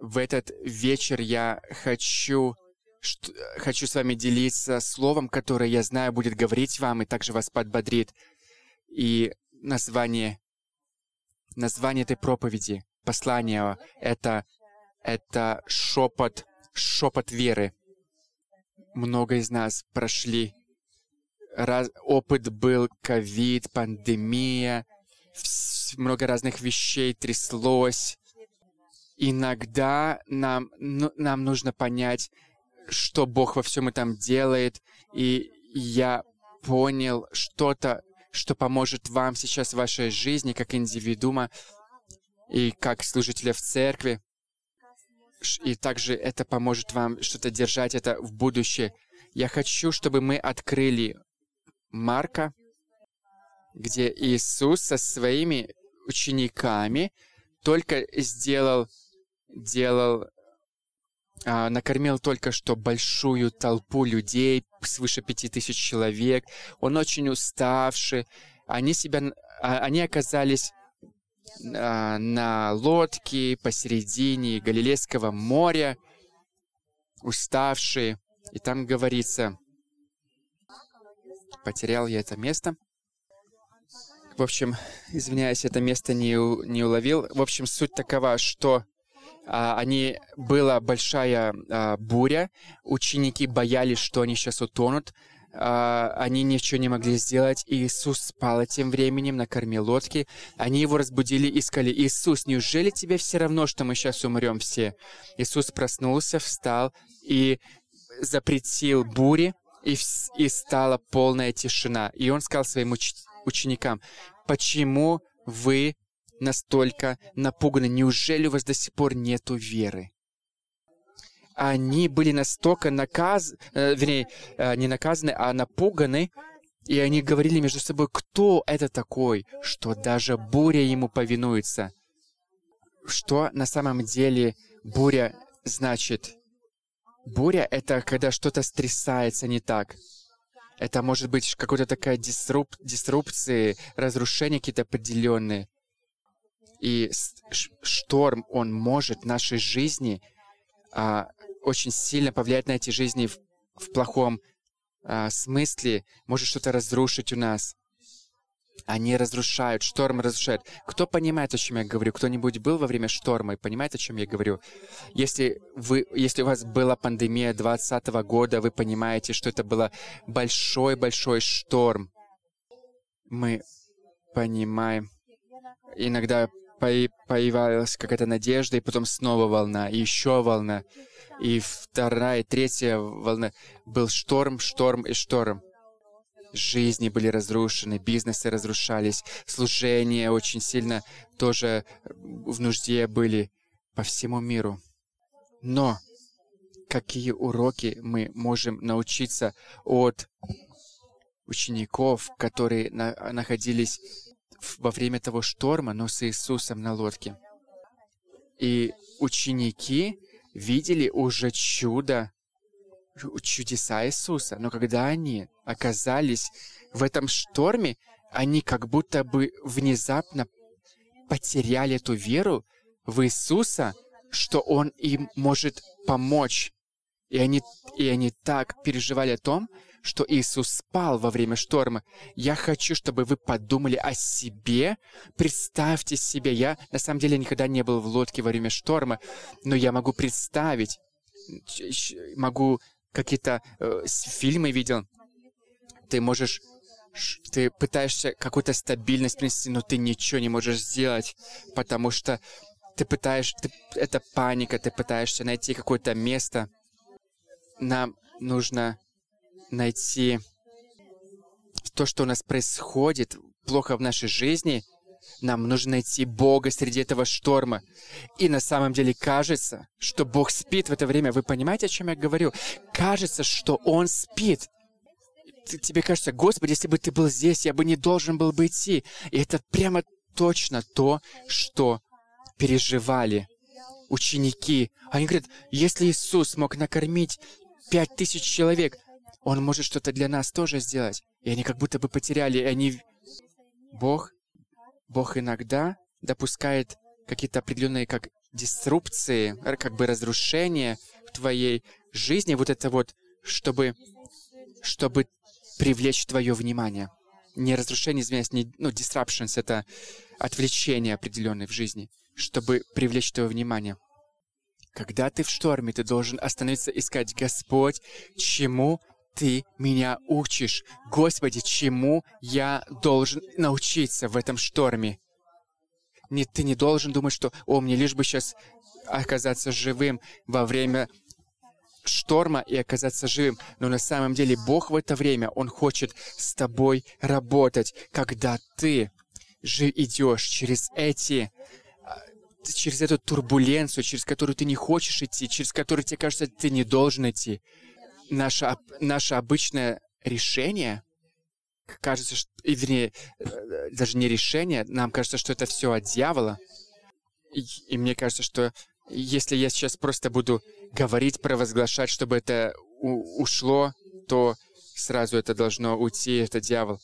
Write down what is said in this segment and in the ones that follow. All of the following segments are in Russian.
в этот вечер я хочу, что, хочу с вами делиться словом, которое я знаю будет говорить вам и также вас подбодрит. И название, название этой проповеди, послания, это, это шепот, шепот веры. Много из нас прошли. Раз, опыт был ковид, пандемия, много разных вещей тряслось. Иногда нам, ну, нам нужно понять, что Бог во всем этом делает, и я понял что-то, что поможет вам сейчас в вашей жизни как индивидуума и как служителя в церкви. И также это поможет вам что-то держать это в будущее. Я хочу, чтобы мы открыли Марка, где Иисус со своими учениками только сделал, делал, а, накормил только что большую толпу людей, свыше пяти тысяч человек. Он очень уставший. Они себя, а, они оказались а, на лодке посередине Галилейского моря, уставшие. И там говорится, потерял я это место. В общем, извиняюсь, это место не, не уловил. В общем, суть такова, что они была большая а, буря, ученики боялись, что они сейчас утонут, а, они ничего не могли сделать. Иисус спал тем временем, накормил лодки. Они его разбудили и сказали, «Иисус, неужели тебе все равно, что мы сейчас умрем все?» Иисус проснулся, встал и запретил буре, и, и стала полная тишина. И он сказал своим уч ученикам, почему вы настолько напуганы? Неужели у вас до сих пор нету веры? Они были настолько наказаны, э, вернее, э, не наказаны, а напуганы, и они говорили между собой, кто это такой, что даже буря ему повинуется. Что на самом деле буря значит? Буря — это когда что-то стрясается не так. Это может быть какая-то такая дисруп... дисрупция, разрушение какие-то определенные. И шторм, он может в нашей жизни а, очень сильно повлиять на эти жизни в, в плохом а, смысле, может что-то разрушить у нас. Они разрушают, шторм разрушает. Кто понимает, о чем я говорю? Кто-нибудь был во время шторма и понимает, о чем я говорю? Если, вы, если у вас была пандемия 2020 года, вы понимаете, что это был большой-большой шторм. Мы понимаем. Иногда появилась какая-то надежда, и потом снова волна, и еще волна. И вторая, третья волна. Был шторм, шторм и шторм жизни были разрушены, бизнесы разрушались, служения очень сильно тоже в нужде были по всему миру. Но какие уроки мы можем научиться от учеников, которые на находились во время того шторма, но с Иисусом на лодке. И ученики видели уже чудо чудеса Иисуса, но когда они оказались в этом шторме, они как будто бы внезапно потеряли эту веру в Иисуса, что Он им может помочь. И они, и они так переживали о том, что Иисус спал во время шторма. Я хочу, чтобы вы подумали о себе. Представьте себе, я на самом деле никогда не был в лодке во время шторма, но я могу представить, могу какие-то э, фильмы видел, ты можешь ты пытаешься какую-то стабильность принести, но ты ничего не можешь сделать, потому что ты пытаешь, ты, это паника, ты пытаешься найти какое-то место. Нам нужно найти то, что у нас происходит плохо в нашей жизни — нам нужно найти Бога среди этого шторма. И на самом деле кажется, что Бог спит в это время. Вы понимаете, о чем я говорю? Кажется, что Он спит. Тебе кажется, Господи, если бы Ты был здесь, я бы не должен был бы идти. И это прямо точно то, что переживали ученики. Они говорят, если Иисус мог накормить пять тысяч человек, Он может что-то для нас тоже сделать. И они как будто бы потеряли, и они... Бог Бог иногда допускает какие-то определенные как дисрупции, как бы разрушения в твоей жизни, вот это вот, чтобы, чтобы привлечь твое внимание. Не разрушение, извиняюсь, не, ну, disruptions — это отвлечение определенное в жизни, чтобы привлечь твое внимание. Когда ты в шторме, ты должен остановиться и сказать, Господь, чему ты меня учишь? Господи, чему я должен научиться в этом шторме? Не, ты не должен думать, что, о, мне лишь бы сейчас оказаться живым во время шторма и оказаться живым. Но на самом деле Бог в это время, Он хочет с тобой работать, когда ты же идешь через эти через эту турбуленцию, через которую ты не хочешь идти, через которую тебе кажется, ты не должен идти. Наше, наше обычное решение, кажется, что, и, вернее, э, даже не решение, нам кажется, что это все от дьявола. И, и мне кажется, что если я сейчас просто буду говорить, провозглашать, чтобы это ушло, то сразу это должно уйти, это дьявол.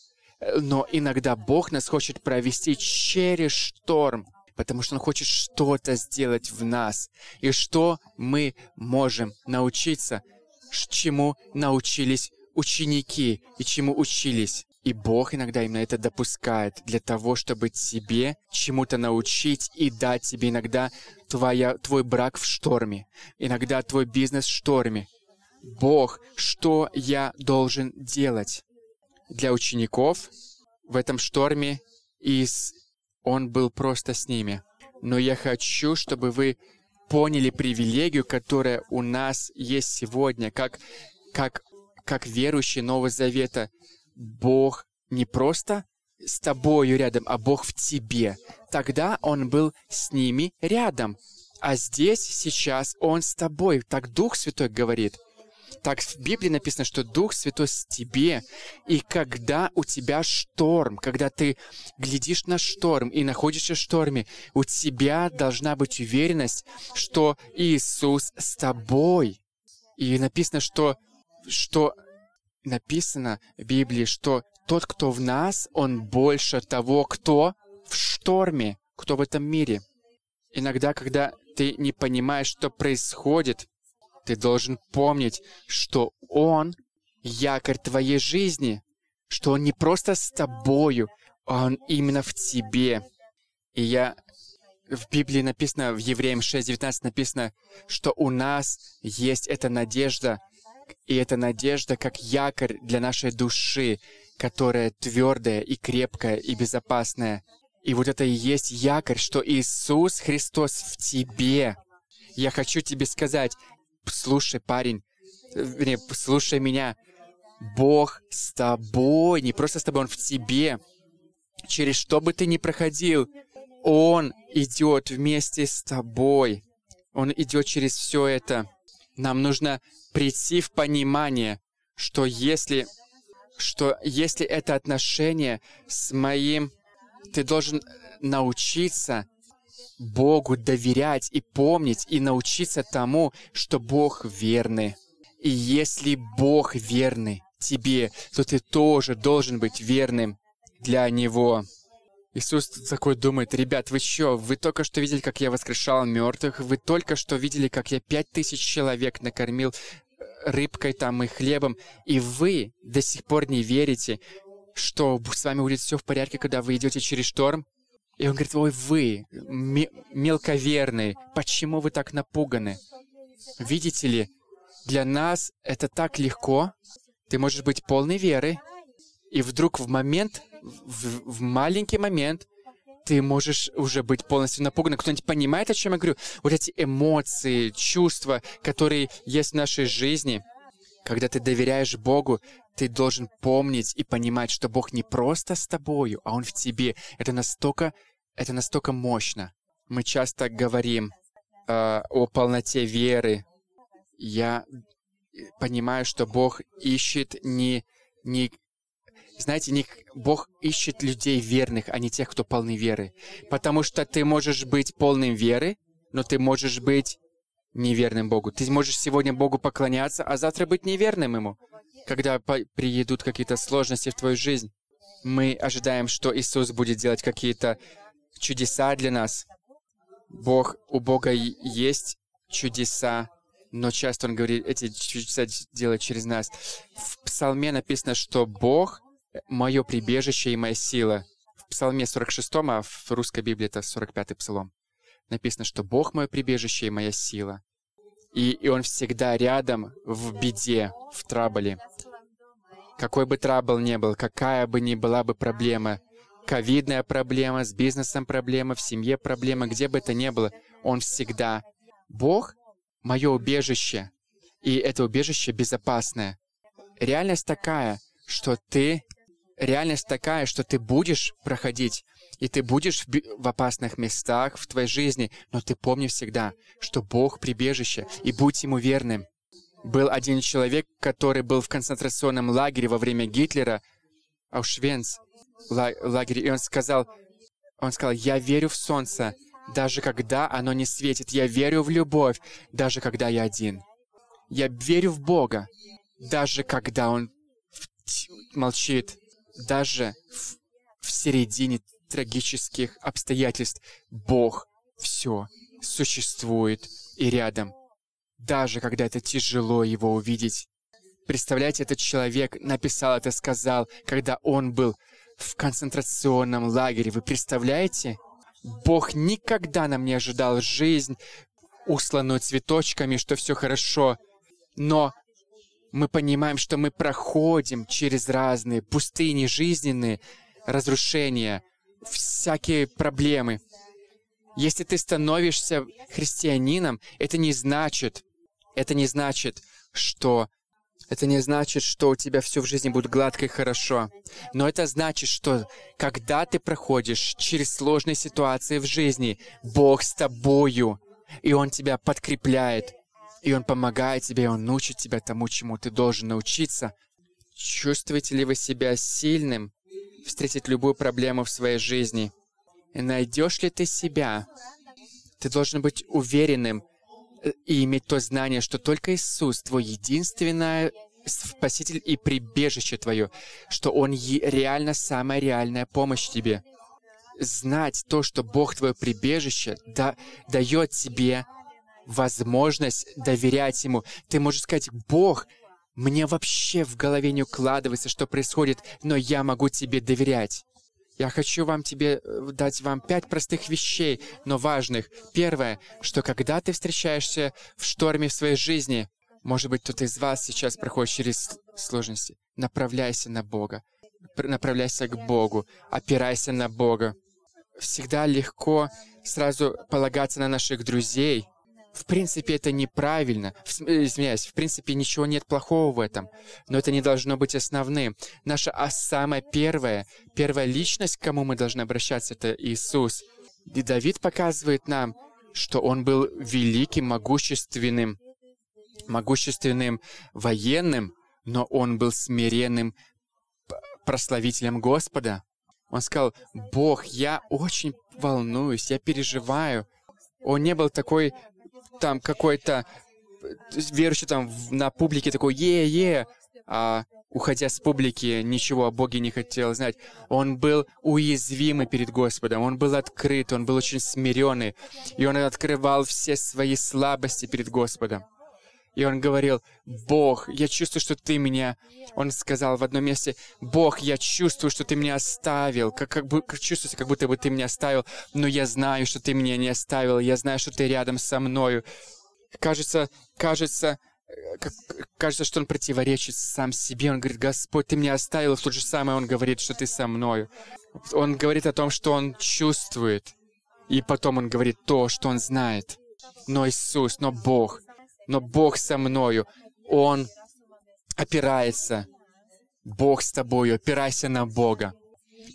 Но иногда Бог нас хочет провести через шторм, потому что Он хочет что-то сделать в нас. И что мы можем научиться, чему научились ученики и чему учились. И Бог иногда именно это допускает для того, чтобы тебе чему-то научить и дать тебе иногда твоя, твой брак в шторме, иногда твой бизнес в шторме. Бог, что я должен делать? Для учеников в этом шторме и он был просто с ними. Но я хочу, чтобы вы поняли привилегию, которая у нас есть сегодня, как, как, как верующие Нового Завета — Бог не просто с тобою рядом, а Бог в тебе. Тогда Он был с ними рядом. А здесь, сейчас Он с тобой. Так Дух Святой говорит. Так в Библии написано, что Дух Святой с тебе. И когда у тебя шторм, когда ты глядишь на шторм и находишься в шторме, у тебя должна быть уверенность, что Иисус с тобой. И написано, что, что написано в Библии, что тот, кто в нас, он больше того, кто в шторме, кто в этом мире. Иногда, когда ты не понимаешь, что происходит, ты должен помнить, что Он — якорь твоей жизни, что Он не просто с тобою, а Он именно в тебе. И я... В Библии написано, в Евреям 6.19 написано, что у нас есть эта надежда — и эта надежда как якорь для нашей души, которая твердая и крепкая и безопасная. И вот это и есть якорь, что Иисус Христос в тебе. Я хочу тебе сказать, слушай, парень, не, слушай меня, Бог с тобой, не просто с тобой, Он в тебе. Через что бы ты ни проходил, Он идет вместе с тобой. Он идет через все это. Нам нужно прийти в понимание, что если, что если это отношение с моим, ты должен научиться Богу доверять и помнить, и научиться тому, что Бог верный. И если Бог верный тебе, то ты тоже должен быть верным для Него. Иисус такой думает, ребят, вы что, вы только что видели, как я воскрешал мертвых, вы только что видели, как я пять тысяч человек накормил э, рыбкой там и хлебом, и вы до сих пор не верите, что с вами будет все в порядке, когда вы идете через шторм? И он говорит, ой, вы, мелковерные, почему вы так напуганы? Видите ли, для нас это так легко. Ты можешь быть полной веры, и вдруг в момент в, в маленький момент ты можешь уже быть полностью напуган. Кто-нибудь понимает, о чем я говорю? Вот эти эмоции, чувства, которые есть в нашей жизни. Когда ты доверяешь Богу, ты должен помнить и понимать, что Бог не просто с тобою, а Он в тебе. Это настолько, это настолько мощно. Мы часто говорим э, о полноте веры. Я понимаю, что Бог ищет не, не знаете, не, Бог ищет людей верных, а не тех, кто полны веры. Потому что ты можешь быть полным веры, но ты можешь быть неверным Богу. Ты можешь сегодня Богу поклоняться, а завтра быть неверным Ему. Когда приедут какие-то сложности в твою жизнь, мы ожидаем, что Иисус будет делать какие-то чудеса для нас. Бог, у Бога есть чудеса, но часто Он говорит, эти чудеса делает через нас. В Псалме написано, что Бог — мое прибежище и моя сила. В Псалме 46, а в русской Библии это 45-й Псалом, написано, что Бог — мое прибежище и моя сила. И, и Он всегда рядом в беде, в трабле. Какой бы трабл ни был, какая бы ни была бы проблема, ковидная проблема, с бизнесом проблема, в семье проблема, где бы это ни было, Он всегда. Бог — мое убежище, и это убежище безопасное. Реальность такая, что ты... Реальность такая, что ты будешь проходить, и ты будешь в, в опасных местах в твоей жизни, но ты помни всегда, что Бог — прибежище, и будь Ему верным. Был один человек, который был в концентрационном лагере во время Гитлера, Аушвенц, лагере, и он сказал, он сказал, «Я верю в солнце, даже когда оно не светит. Я верю в любовь, даже когда я один. Я верю в Бога, даже когда Он молчит, даже в, в середине трагических обстоятельств. Бог все существует и рядом, даже когда это тяжело его увидеть. Представляете, этот человек написал это, сказал, когда он был в концентрационном лагере. Вы представляете? Бог никогда нам не ожидал жизнь, усланную цветочками, что все хорошо. Но мы понимаем, что мы проходим через разные пустыни жизненные, разрушения, всякие проблемы. Если ты становишься христианином, это не значит, это не значит, что это не значит, что у тебя все в жизни будет гладко и хорошо. Но это значит, что когда ты проходишь через сложные ситуации в жизни, Бог с тобою, и Он тебя подкрепляет, и Он помогает тебе, и Он учит тебя тому, чему ты должен научиться. Чувствуете ли вы себя сильным встретить любую проблему в своей жизни? Найдешь ли ты себя? Ты должен быть уверенным, и иметь то знание, что только Иисус, твой единственный Спаситель и прибежище твое, что Он реально самая реальная помощь тебе. Знать то, что Бог твое прибежище, да, дает тебе возможность доверять Ему. Ты можешь сказать, Бог, мне вообще в голове не укладывается, что происходит, но я могу тебе доверять. Я хочу вам тебе э, дать вам пять простых вещей, но важных. Первое, что когда ты встречаешься в шторме в своей жизни, может быть, кто-то из вас сейчас проходит через сложности, направляйся на Бога. Направляйся к Богу, опирайся на Бога. Всегда легко сразу полагаться на наших друзей, в принципе, это неправильно. Э, извиняюсь, в принципе, ничего нет плохого в этом. Но это не должно быть основным. Наша а самая первая, первая личность, к кому мы должны обращаться, это Иисус. И Давид показывает нам, что он был великим, могущественным, могущественным военным, но он был смиренным прославителем Господа. Он сказал, «Бог, я очень волнуюсь, я переживаю». Он не был такой там какой-то верующий там на публике такой «е-е», а уходя с публики, ничего о Боге не хотел знать. Он был уязвимый перед Господом, он был открыт, он был очень смиренный, и он открывал все свои слабости перед Господом. И он говорил, «Бог, я чувствую, что ты меня...» Он сказал в одном месте, «Бог, я чувствую, что ты меня оставил, как, как, бы, как чувствуется, как будто бы ты меня оставил, но я знаю, что ты меня не оставил, я знаю, что ты рядом со мною». Кажется, кажется, как, кажется, что он противоречит сам себе. Он говорит, Господь, ты меня оставил, в то же самое он говорит, что ты со мною. Он говорит о том, что он чувствует, и потом он говорит то, что он знает. Но Иисус, но Бог — но Бог со мною. Он опирается. Бог с тобою, опирайся на Бога.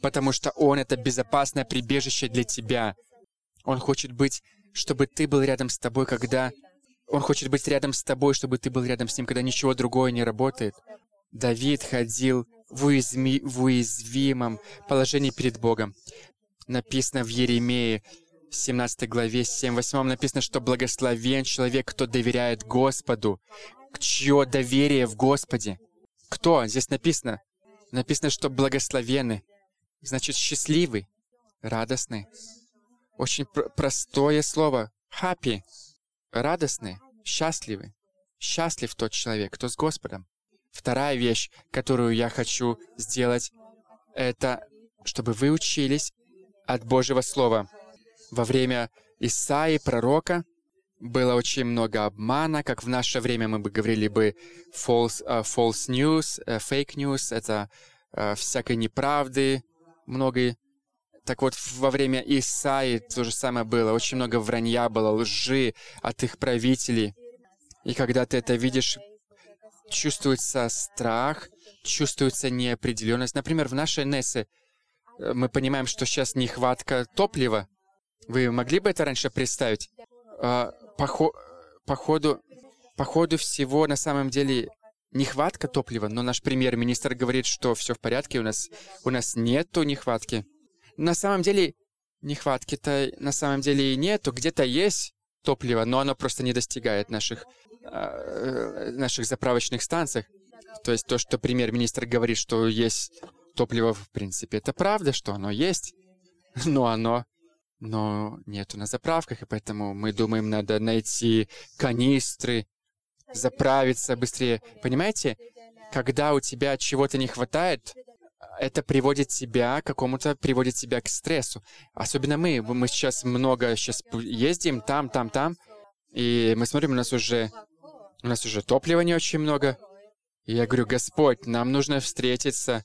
Потому что Он — это безопасное прибежище для тебя. Он хочет быть, чтобы ты был рядом с тобой, когда... Он хочет быть рядом с тобой, чтобы ты был рядом с Ним, когда ничего другое не работает. Давид ходил в, уязми... в уязвимом положении перед Богом. Написано в Еремее, в 17 главе 7-8 написано, что благословен человек, кто доверяет Господу, чье доверие в Господе. Кто? Здесь написано. Написано, что благословенны. Значит, счастливый, радостный. Очень пр- простое слово. Happy. Радостный, счастливый. Счастлив тот человек, кто с Господом. Вторая вещь, которую я хочу сделать, это чтобы вы учились от Божьего Слова. Во время Исаи, пророка, было очень много обмана, как в наше время мы бы говорили бы false, uh, false news, uh, fake news, это uh, всякой неправды, много. Так вот, во время Исаи то же самое было. Очень много вранья было, лжи от их правителей. И когда ты это видишь, чувствуется страх, чувствуется неопределенность. Например, в нашей Нессе мы понимаем, что сейчас нехватка топлива. Вы могли бы это раньше представить? по, хо по, ходу, по ходу всего на самом деле нехватка топлива, но наш премьер-министр говорит, что все в порядке, у нас, у нас нету нехватки. На самом деле нехватки-то на самом деле и нету, где-то есть топливо, но оно просто не достигает наших, э, наших заправочных станций. То есть то, что премьер-министр говорит, что есть топливо, в принципе, это правда, что оно есть, но оно но нету на заправках, и поэтому мы думаем, надо найти канистры, заправиться быстрее. Понимаете, когда у тебя чего-то не хватает, это приводит тебя к какому-то, приводит тебя к стрессу. Особенно мы. Мы сейчас много сейчас ездим там, там, там, и мы смотрим, у нас уже, у нас уже топлива не очень много. И я говорю, Господь, нам нужно встретиться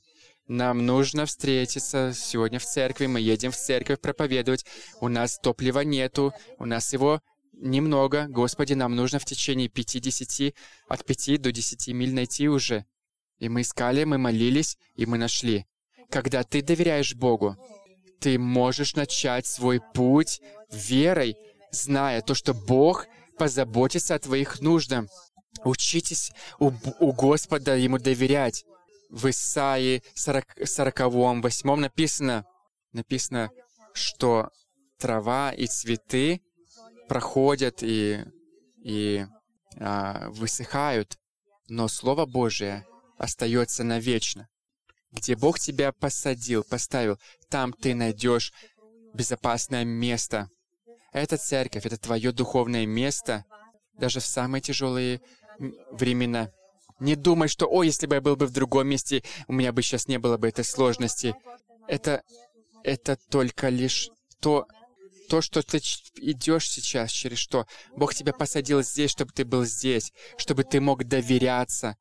нам нужно встретиться сегодня в церкви. Мы едем в церковь проповедовать. У нас топлива нету, у нас его немного. Господи, нам нужно в течение 50, от 5 до 10 миль найти уже. И мы искали, мы молились, и мы нашли. Когда ты доверяешь Богу, ты можешь начать свой путь верой, зная то, что Бог позаботится о твоих нуждах. Учитесь у, у Господа Ему доверять в Исаии 40, 40 8 написано, написано, что трава и цветы проходят и, и а, высыхают, но Слово Божие остается навечно. Где Бог тебя посадил, поставил, там ты найдешь безопасное место. Это церковь, это твое духовное место, даже в самые тяжелые времена. Не думай, что, о, если бы я был бы в другом месте, у меня бы сейчас не было бы этой сложности. Это, это только лишь то, то, что ты идешь сейчас, через что. Бог тебя посадил здесь, чтобы ты был здесь, чтобы ты мог доверяться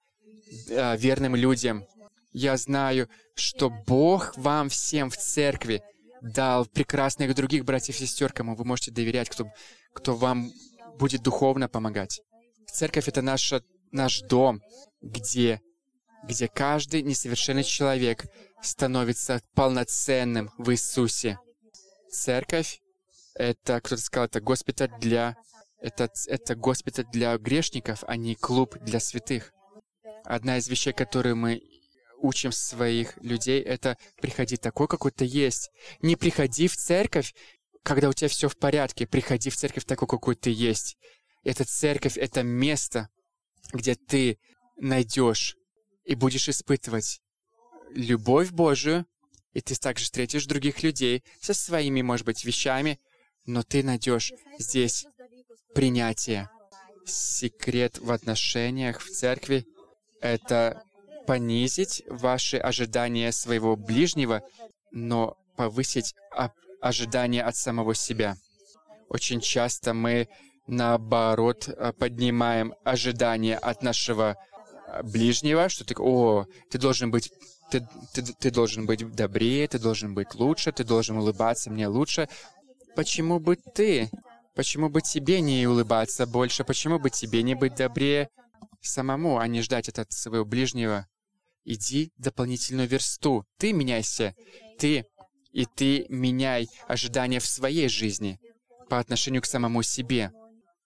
э, верным людям. Я знаю, что Бог вам всем в церкви дал прекрасных других братьев и сестер, кому вы можете доверять, кто, кто вам будет духовно помогать. Церковь — это наша наш дом, где, где каждый несовершенный человек становится полноценным в Иисусе. Церковь — это, кто-то сказал, это госпиталь для... Это, это госпиталь для грешников, а не клуб для святых. Одна из вещей, которую мы учим своих людей, это приходи такой, какой ты есть. Не приходи в церковь, когда у тебя все в порядке. Приходи в церковь такой, какой ты есть. Эта церковь — это место, где ты найдешь и будешь испытывать любовь Божию, и ты также встретишь других людей со своими, может быть, вещами, но ты найдешь здесь принятие. Секрет в отношениях в церкви — это понизить ваши ожидания своего ближнего, но повысить ожидания от самого себя. Очень часто мы наоборот, э, поднимаем ожидания от нашего э, ближнего, что ты, о, ты должен быть ты, ты, ты должен быть добрее, ты должен быть лучше, ты должен улыбаться мне лучше. Почему бы ты? Почему бы тебе не улыбаться больше? Почему бы тебе не быть добрее самому, а не ждать от своего ближнего? Иди дополнительную версту. Ты меняйся. Ты и ты меняй ожидания в своей жизни по отношению к самому себе.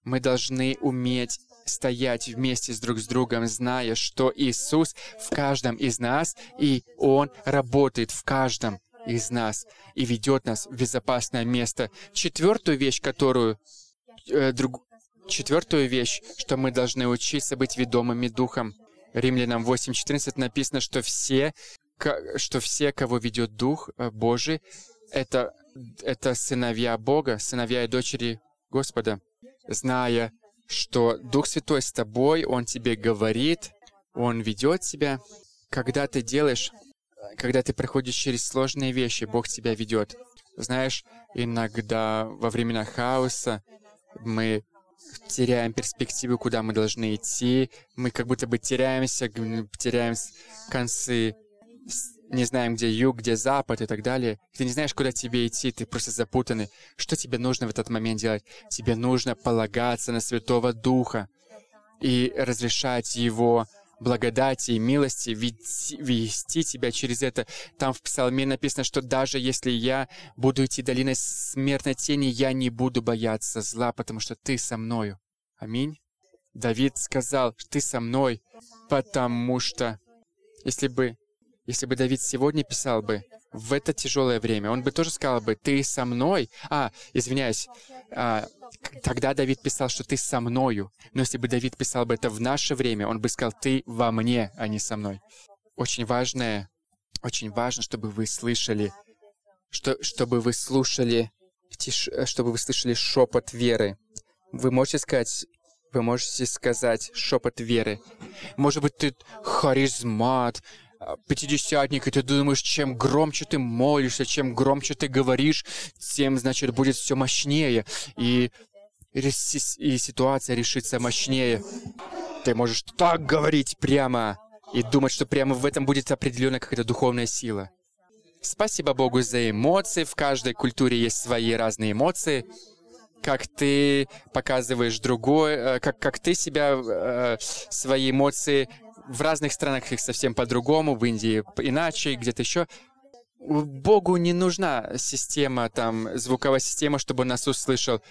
Мы должны уметь стоять вместе с друг с другом, зная, что Иисус в каждом из нас, и Он работает в каждом из нас и ведет нас в безопасное место. Четвертую вещь, которую... Э, друг, четвертую вещь, что мы должны учиться быть ведомыми Духом. Римлянам 8.14 написано, что все, что все, кого ведет Дух э, Божий, это это сыновья Бога, сыновья и дочери Господа, зная, что Дух Святой с тобой, Он тебе говорит, Он ведет тебя. Когда ты делаешь, когда ты проходишь через сложные вещи, Бог тебя ведет. Знаешь, иногда во времена хаоса мы теряем перспективу, куда мы должны идти, мы как будто бы теряемся, теряем концы, не знаем, где юг, где запад и так далее. Ты не знаешь, куда тебе идти, ты просто запутанный. Что тебе нужно в этот момент делать? Тебе нужно полагаться на Святого Духа и разрешать Его благодати и милости вести тебя через это. Там в Псалме написано, что даже если я буду идти долиной смертной тени, я не буду бояться зла, потому что ты со мною. Аминь. Давид сказал, ты со мной, потому что если бы, если бы Давид сегодня писал бы, в это тяжелое время, он бы тоже сказал бы, ты со мной. А, извиняюсь, а, Тогда Давид писал, что ты со мною. Но если бы Давид писал бы это в наше время, он бы сказал, ты во мне, а не со мной. Очень важное, очень важно, чтобы вы слышали, что, чтобы вы слушали, тиш, чтобы вы слышали шепот веры. Вы можете сказать, вы можете сказать шепот веры. Может быть, ты харизмат, пятидесятник, и ты думаешь, чем громче ты молишься, чем громче ты говоришь, тем, значит, будет все мощнее. И и ситуация решится мощнее. Ты можешь так говорить прямо и думать, что прямо в этом будет определенная какая-то духовная сила. Спасибо Богу за эмоции. В каждой культуре есть свои разные эмоции. Как ты показываешь другое, э, как, как ты себя, э, свои эмоции в разных странах их совсем по-другому, в Индии иначе, где-то еще. Богу не нужна система, там, звуковая система, чтобы он нас услышал.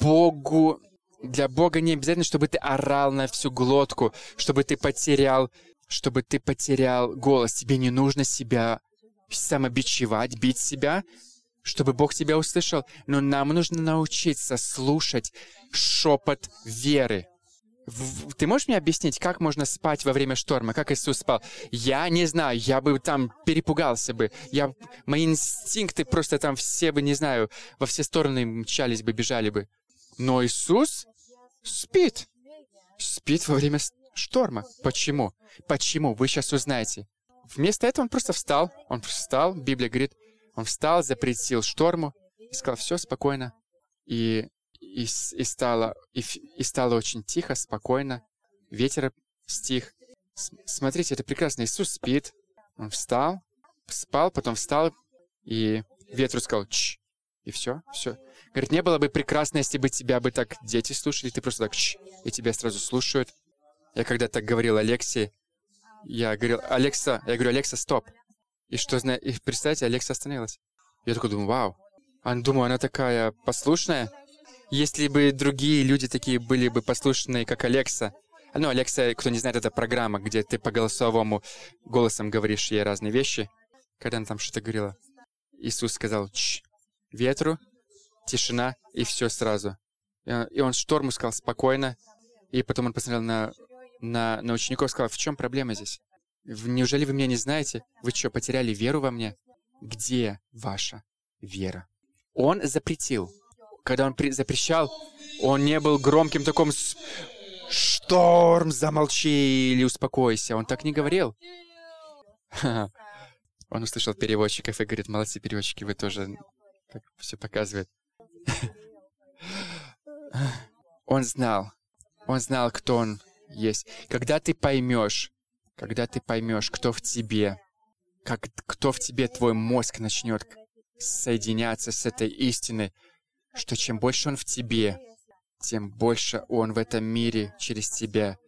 Богу... Для Бога не обязательно, чтобы ты орал на всю глотку, чтобы ты потерял, чтобы ты потерял голос. Тебе не нужно себя самобичевать, бить себя, чтобы Бог тебя услышал. Но нам нужно научиться слушать шепот веры. Ты можешь мне объяснить, как можно спать во время шторма? Как Иисус спал? Я не знаю, я бы там перепугался бы. Я, мои инстинкты просто там все бы, не знаю, во все стороны мчались бы, бежали бы. Но Иисус спит. Спит во время шторма. Почему? Почему? Вы сейчас узнаете. Вместо этого он просто встал. Он встал, Библия говорит, он встал, запретил шторму и сказал, все, спокойно. И и, и, стало, и, и стало очень тихо, спокойно. Ветер стих. С, смотрите, это прекрасно. Иисус спит. Он встал, спал, потом встал, и ветру сказал «Чш». И все, все. Говорит, не было бы прекрасно, если бы тебя бы так дети слушали, ты просто так «Чш», и тебя сразу слушают. Я когда так говорил Алексе, я говорил, Алекса, я говорю, Алекса, стоп. И что, зна... и представьте, Алекса остановилась. Я такой думаю, вау. А думаю, она такая послушная. Если бы другие люди такие были бы послушные, как Алекса, ну, Алекса, кто не знает, это программа, где ты по голосовому голосом говоришь ей разные вещи. Когда она там что-то говорила, Иисус сказал Чш, ветру, тишина, и все сразу. И он шторму сказал спокойно, и потом он посмотрел на, на, на учеников и сказал, в чем проблема здесь? Неужели вы меня не знаете? Вы что, потеряли веру во мне? Где ваша вера? Он запретил когда он запрещал, он не был громким таком «Шторм, замолчи или успокойся». Он так не говорил. Он услышал переводчиков и говорит, молодцы переводчики, вы тоже так все показывает. Он знал, он знал, кто он есть. Когда ты поймешь, когда ты поймешь, кто в тебе, как, кто в тебе твой мозг начнет соединяться с этой истиной, что чем больше Он в тебе, тем больше Он в этом мире через тебя.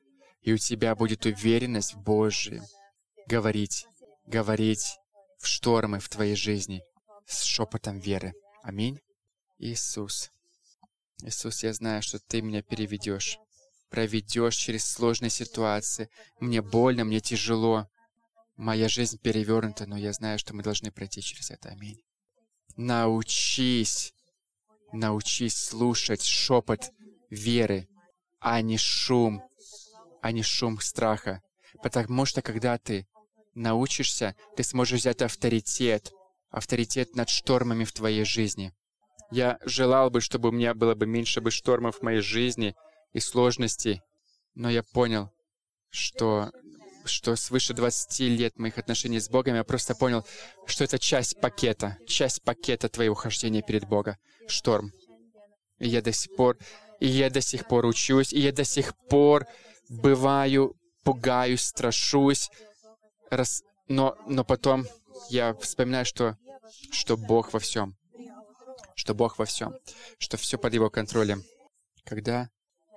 И у тебя будет уверенность в Божьем. Говорить, говорить в штормы в твоей жизни с шепотом веры. Аминь. Иисус. Иисус, я знаю, что Ты меня переведешь, проведешь через сложные ситуации. Мне больно, мне тяжело. Моя жизнь перевернута, но я знаю, что мы должны пройти через это. Аминь. Научись Научись слушать шепот веры, а не шум, а не шум страха. Потому что когда ты научишься, ты сможешь взять авторитет авторитет над штормами в твоей жизни. Я желал бы, чтобы у меня было бы меньше бы штормов в моей жизни и сложностей, но я понял, что, что свыше 20 лет моих отношений с Богом, я просто понял, что это часть пакета, часть пакета твоего хождения перед Богом. Шторм. И я до сих пор, и я до сих пор учусь, и я до сих пор бываю, пугаюсь, страшусь, раз, но, но потом я вспоминаю, что, что Бог во всем, что Бог во всем, что все под Его контролем. Когда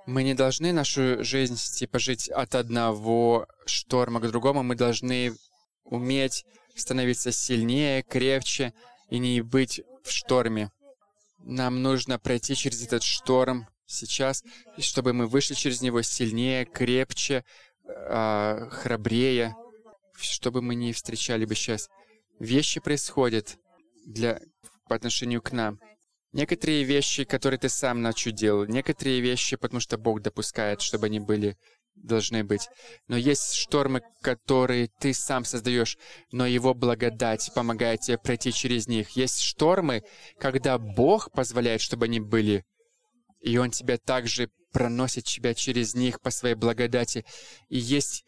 мы не должны нашу жизнь типа жить от одного шторма к другому, мы должны уметь становиться сильнее, крепче и не быть в шторме. Нам нужно пройти через этот шторм сейчас, чтобы мы вышли через него сильнее, крепче, э, храбрее, чтобы мы не встречали бы сейчас. Вещи происходят для, по отношению к нам. Некоторые вещи, которые ты сам начудил, некоторые вещи, потому что Бог допускает, чтобы они были, должны быть. Но есть штормы, которые ты сам создаешь, но Его благодать помогает тебе пройти через них. Есть штормы, когда Бог позволяет, чтобы они были, и Он тебя также проносит тебя через них по своей благодати. И есть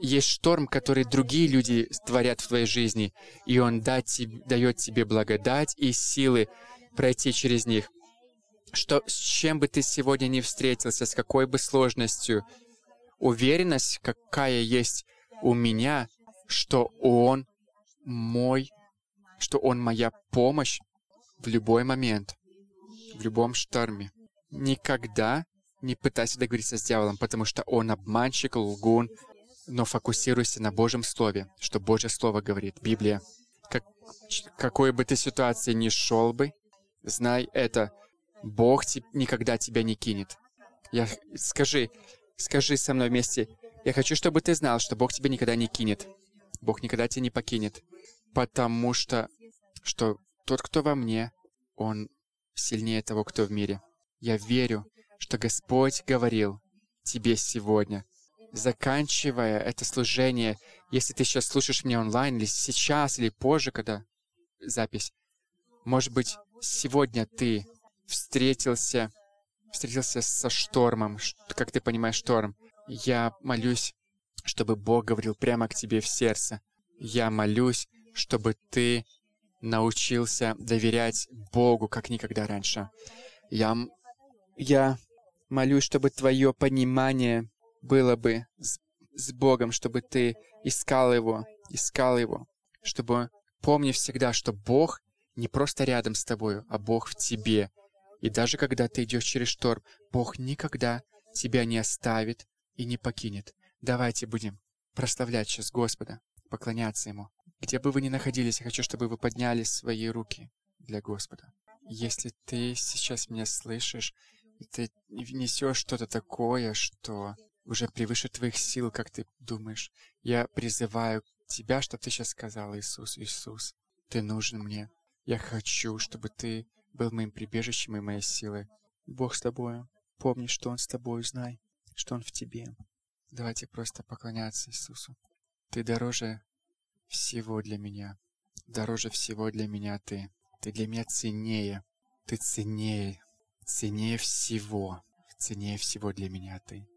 есть шторм, который другие люди творят в твоей жизни, и Он дает тебе благодать и силы пройти через них. Что с чем бы ты сегодня не встретился, с какой бы сложностью, уверенность, какая есть у меня, что Он мой, что Он моя помощь в любой момент, в любом шторме. Никогда не пытайся договориться с дьяволом, потому что он обманщик, лгун, но фокусируйся на Божьем Слове, что Божье Слово говорит, Библия. Как, какой бы ты ситуации ни шел бы, Знай это. Бог te, никогда тебя не кинет. Я, скажи, скажи со мной вместе. Я хочу, чтобы ты знал, что Бог тебя никогда не кинет. Бог никогда тебя не покинет. Потому что, что тот, кто во мне, он сильнее того, кто в мире. Я верю, что Господь говорил тебе сегодня, заканчивая это служение, если ты сейчас слушаешь меня онлайн, или сейчас, или позже, когда запись, может быть, сегодня ты встретился, встретился со штормом, как ты понимаешь шторм, я молюсь, чтобы Бог говорил прямо к тебе в сердце. Я молюсь, чтобы ты научился доверять Богу, как никогда раньше. Я, я молюсь, чтобы твое понимание было бы с, с Богом, чтобы ты искал Его, искал Его, чтобы помни всегда, что Бог не просто рядом с тобою, а Бог в тебе. И даже когда ты идешь через шторм, Бог никогда тебя не оставит и не покинет. Давайте будем прославлять сейчас Господа, поклоняться Ему. Где бы вы ни находились, я хочу, чтобы вы подняли свои руки для Господа. Если ты сейчас меня слышишь, и ты несешь что-то такое, что уже превыше твоих сил, как ты думаешь, я призываю тебя, чтобы ты сейчас сказал, Иисус, Иисус, ты нужен мне. Я хочу, чтобы ты был моим прибежищем и моей силой. Бог с тобою. Помни, что Он с тобой, знай, что Он в тебе. Давайте просто поклоняться Иисусу. Ты дороже всего для меня. Дороже всего для меня ты. Ты для меня ценнее. Ты ценнее. Ценнее всего. Ценнее всего для меня ты.